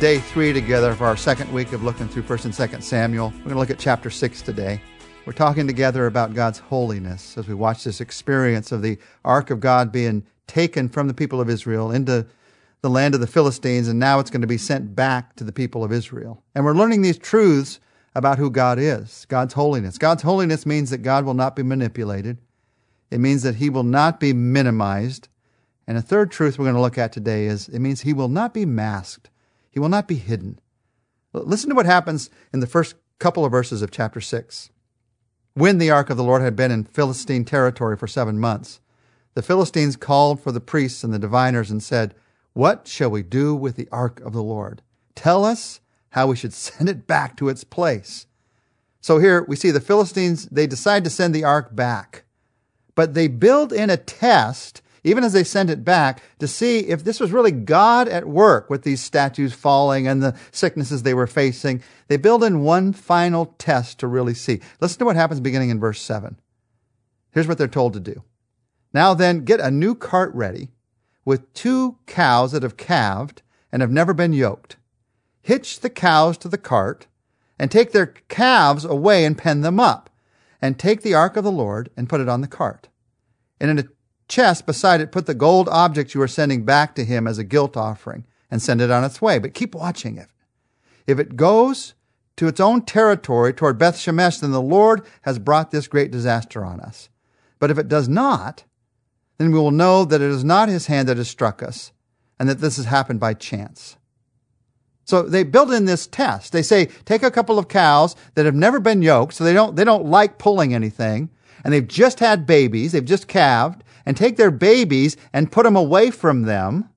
day three together of our second week of looking through 1st and 2nd Samuel. We're going to look at chapter 6 today. We're talking together about God's holiness as we watch this experience of the ark of God being taken from the people of Israel into the land of the Philistines, and now it's going to be sent back to the people of Israel. And we're learning these truths about who God is, God's holiness. God's holiness means that God will not be manipulated. It means that he will not be minimized. And a third truth we're going to look at today is it means he will not be masked. He will not be hidden. Listen to what happens in the first couple of verses of chapter 6. When the ark of the Lord had been in Philistine territory for seven months, the Philistines called for the priests and the diviners and said, What shall we do with the ark of the Lord? Tell us how we should send it back to its place. So here we see the Philistines, they decide to send the ark back, but they build in a test even as they sent it back, to see if this was really God at work with these statues falling and the sicknesses they were facing. They build in one final test to really see. Listen to what happens beginning in verse 7. Here's what they're told to do. Now then, get a new cart ready with two cows that have calved and have never been yoked. Hitch the cows to the cart and take their calves away and pen them up and take the ark of the Lord and put it on the cart. And in a chest beside it, put the gold object you are sending back to him as a guilt offering and send it on its way. But keep watching it. If it goes to its own territory toward Beth Shemesh, then the Lord has brought this great disaster on us. But if it does not, then we will know that it is not his hand that has struck us and that this has happened by chance. So they build in this test. They say, take a couple of cows that have never been yoked, so they don't, they don't like pulling anything, and they've just had babies, they've just calved, and take their babies and put them away from them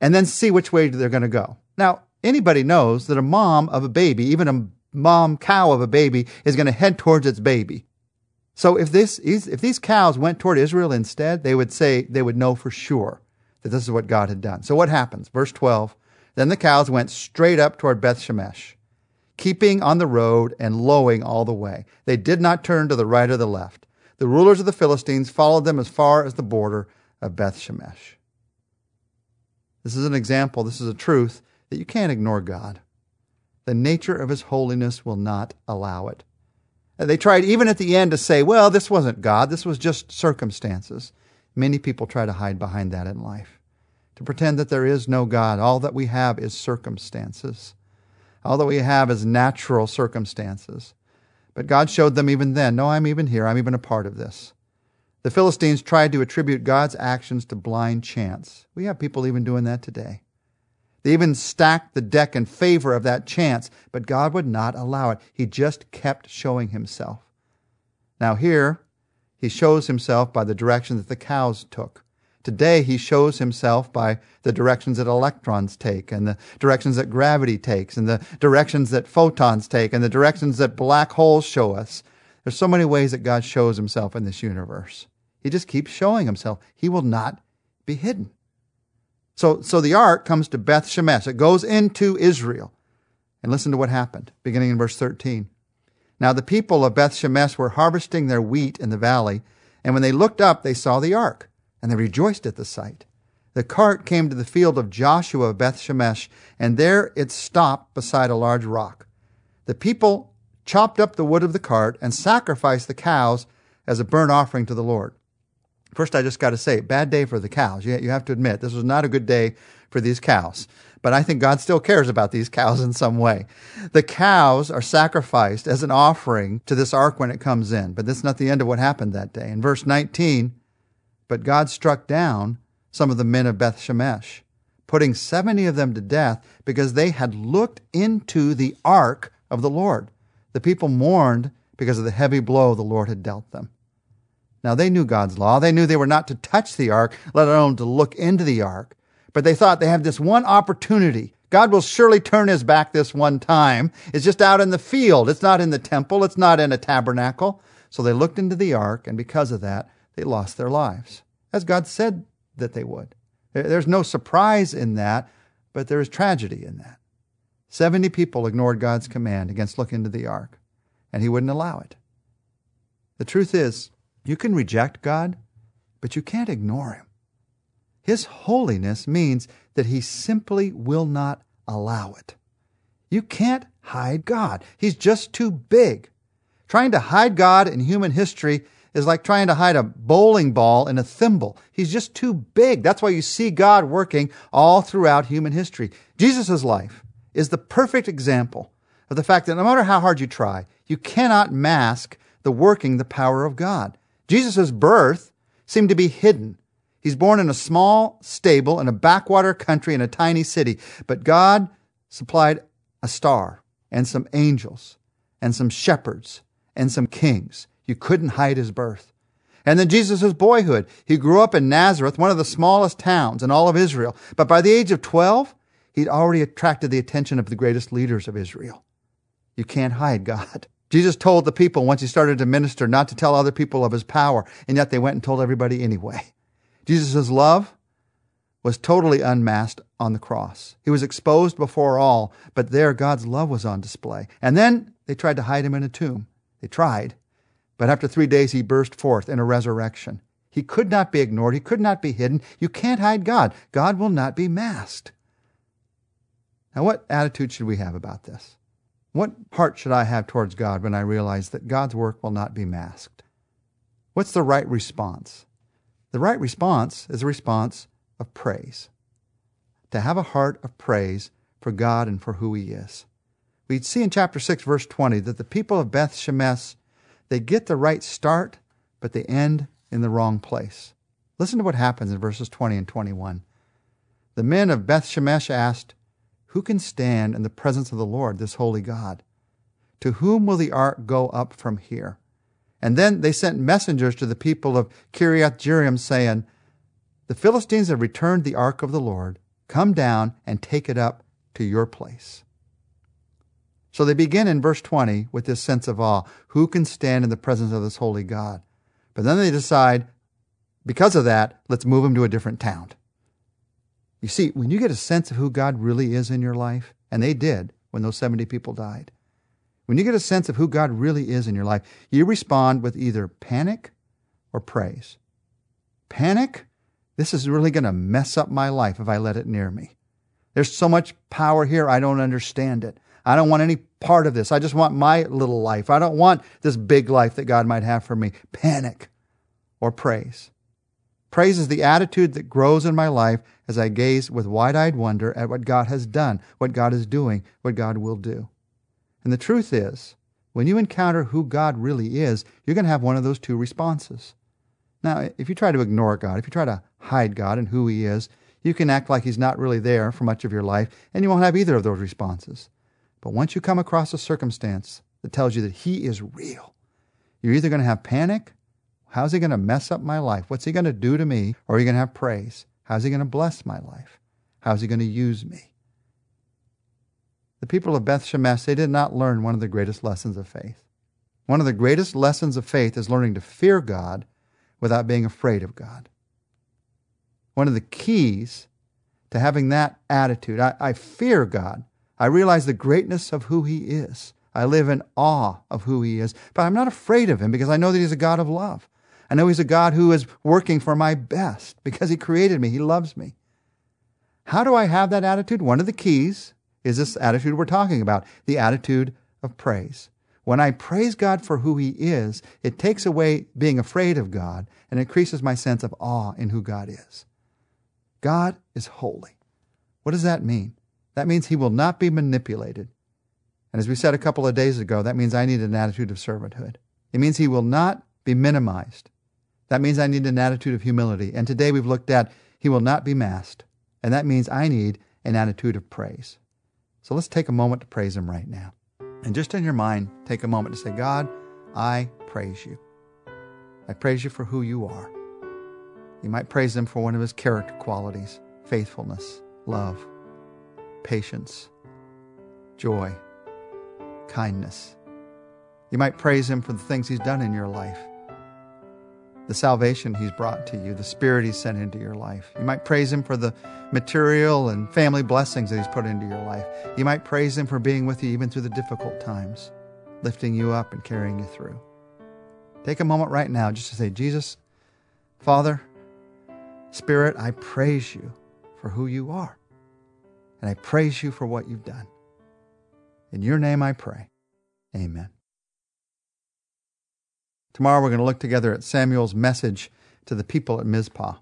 and then see which way they're going to go. Now, anybody knows that a mom of a baby, even a mom cow of a baby, is going to head towards its baby. So if this if these cows went toward Israel instead, they would say they would know for sure that this is what God had done. So what happens? Verse 12. Then the cows went straight up toward Beth Shemesh, keeping on the road and lowing all the way. They did not turn to the right or the left the rulers of the Philistines followed them as far as the border of Beth Shemesh. This is an example, this is a truth that you can't ignore God. The nature of his holiness will not allow it. They tried even at the end to say, well, this wasn't God, this was just circumstances. Many people try to hide behind that in life, to pretend that there is no God. All that we have is circumstances. All that we have is natural circumstances. But God showed them even then, no, I'm even here. I'm even a part of this. The Philistines tried to attribute God's actions to blind chance. We have people even doing that today. They even stacked the deck in favor of that chance, but God would not allow it. He just kept showing himself. Now, here, he shows himself by the direction that the cows took. Today, he shows himself by the directions that electrons take, and the directions that gravity takes, and the directions that photons take, and the directions that black holes show us. There's so many ways that God shows himself in this universe. He just keeps showing himself. He will not be hidden. So, so the ark comes to Beth Shemesh. It goes into Israel. And listen to what happened, beginning in verse 13. Now the people of Beth Shemesh were harvesting their wheat in the valley, and when they looked up, they saw the ark and they rejoiced at the sight. The cart came to the field of Joshua of Beth Shemesh, and there it stopped beside a large rock. The people chopped up the wood of the cart and sacrificed the cows as a burnt offering to the Lord. First, I just got to say, bad day for the cows. You, you have to admit, this was not a good day for these cows. But I think God still cares about these cows in some way. The cows are sacrificed as an offering to this ark when it comes in. But that's not the end of what happened that day. In verse 19, but God struck down some of the men of Beth Shemesh, putting 70 of them to death because they had looked into the ark of the Lord. The people mourned because of the heavy blow the Lord had dealt them. Now they knew God's law. They knew they were not to touch the ark, let alone to look into the ark. But they thought they have this one opportunity. God will surely turn his back this one time. It's just out in the field. It's not in the temple. It's not in a tabernacle. So they looked into the ark, and because of that, they lost their lives, as God said that they would. There's no surprise in that, but there is tragedy in that. 70 people ignored God's command against looking into the ark, and he wouldn't allow it. The truth is, you can reject God, but you can't ignore him. His holiness means that he simply will not allow it. You can't hide God. He's just too big. Trying to hide God in human history is like trying to hide a bowling ball in a thimble. He's just too big. That's why you see God working all throughout human history. Jesus' life is the perfect example of the fact that no matter how hard you try, you cannot mask the working, the power of God. Jesus' birth seemed to be hidden. He's born in a small stable in a backwater country in a tiny city, but God supplied a star and some angels and some shepherds and some kings. You couldn't hide his birth. And then Jesus' boyhood. He grew up in Nazareth, one of the smallest towns in all of Israel. But by the age of 12, he'd already attracted the attention of the greatest leaders of Israel. You can't hide God. Jesus told the people once he started to minister not to tell other people of his power, and yet they went and told everybody anyway. Jesus' love was totally unmasked on the cross. He was exposed before all, but there God's love was on display. And then they tried to hide him in a tomb. They tried. But after three days, he burst forth in a resurrection. He could not be ignored. He could not be hidden. You can't hide God. God will not be masked. Now, what attitude should we have about this? What heart should I have towards God when I realize that God's work will not be masked? What's the right response? The right response is a response of praise. To have a heart of praise for God and for who He is. We see in chapter 6, verse 20, that the people of Beth Shemesh, they get the right start, but they end in the wrong place. Listen to what happens in verses 20 and 21. The men of Beth Shemesh asked, Who can stand in the presence of the Lord, this holy God? To whom will the ark go up from here? And then they sent messengers to the people of Kiriath Jearim, saying, The Philistines have returned the ark of the Lord. Come down and take it up to your place. So they begin in verse 20 with this sense of awe. Who can stand in the presence of this holy God? But then they decide, because of that, let's move him to a different town. You see, when you get a sense of who God really is in your life, and they did when those 70 people died, when you get a sense of who God really is in your life, you respond with either panic or praise. Panic, this is really going to mess up my life if I let it near me. There's so much power here, I don't understand it. I don't want any part of this. I just want my little life. I don't want this big life that God might have for me. Panic or praise. Praise is the attitude that grows in my life as I gaze with wide eyed wonder at what God has done, what God is doing, what God will do. And the truth is, when you encounter who God really is, you're going to have one of those two responses. Now, if you try to ignore God, if you try to hide God and who He is, you can act like He's not really there for much of your life, and you won't have either of those responses. But once you come across a circumstance that tells you that He is real, you're either going to have panic. How's He going to mess up my life? What's He going to do to me? Or you're you going to have praise? How's He going to bless my life? How's He going to use me? The people of Beth Shemesh, they did not learn one of the greatest lessons of faith. One of the greatest lessons of faith is learning to fear God without being afraid of God. One of the keys to having that attitude, I, I fear God I realize the greatness of who He is. I live in awe of who He is, but I'm not afraid of Him because I know that He's a God of love. I know He's a God who is working for my best because He created me, He loves me. How do I have that attitude? One of the keys is this attitude we're talking about the attitude of praise. When I praise God for who He is, it takes away being afraid of God and increases my sense of awe in who God is. God is holy. What does that mean? That means he will not be manipulated. And as we said a couple of days ago, that means I need an attitude of servanthood. It means he will not be minimized. That means I need an attitude of humility. And today we've looked at he will not be masked. And that means I need an attitude of praise. So let's take a moment to praise him right now. And just in your mind, take a moment to say, God, I praise you. I praise you for who you are. You might praise him for one of his character qualities faithfulness, love, patience, joy, kindness. You might praise Him for the things He's done in your life, the salvation He's brought to you, the Spirit He's sent into your life. You might praise Him for the material and family blessings that He's put into your life. You might praise Him for being with you even through the difficult times, lifting you up and carrying you through. Take a moment right now just to say, Jesus, Father, Spirit, I praise you for who you are. And I praise you for what you've done. In your name I pray. Amen. Tomorrow we're going to look together at Samuel's message to the people at Mizpah.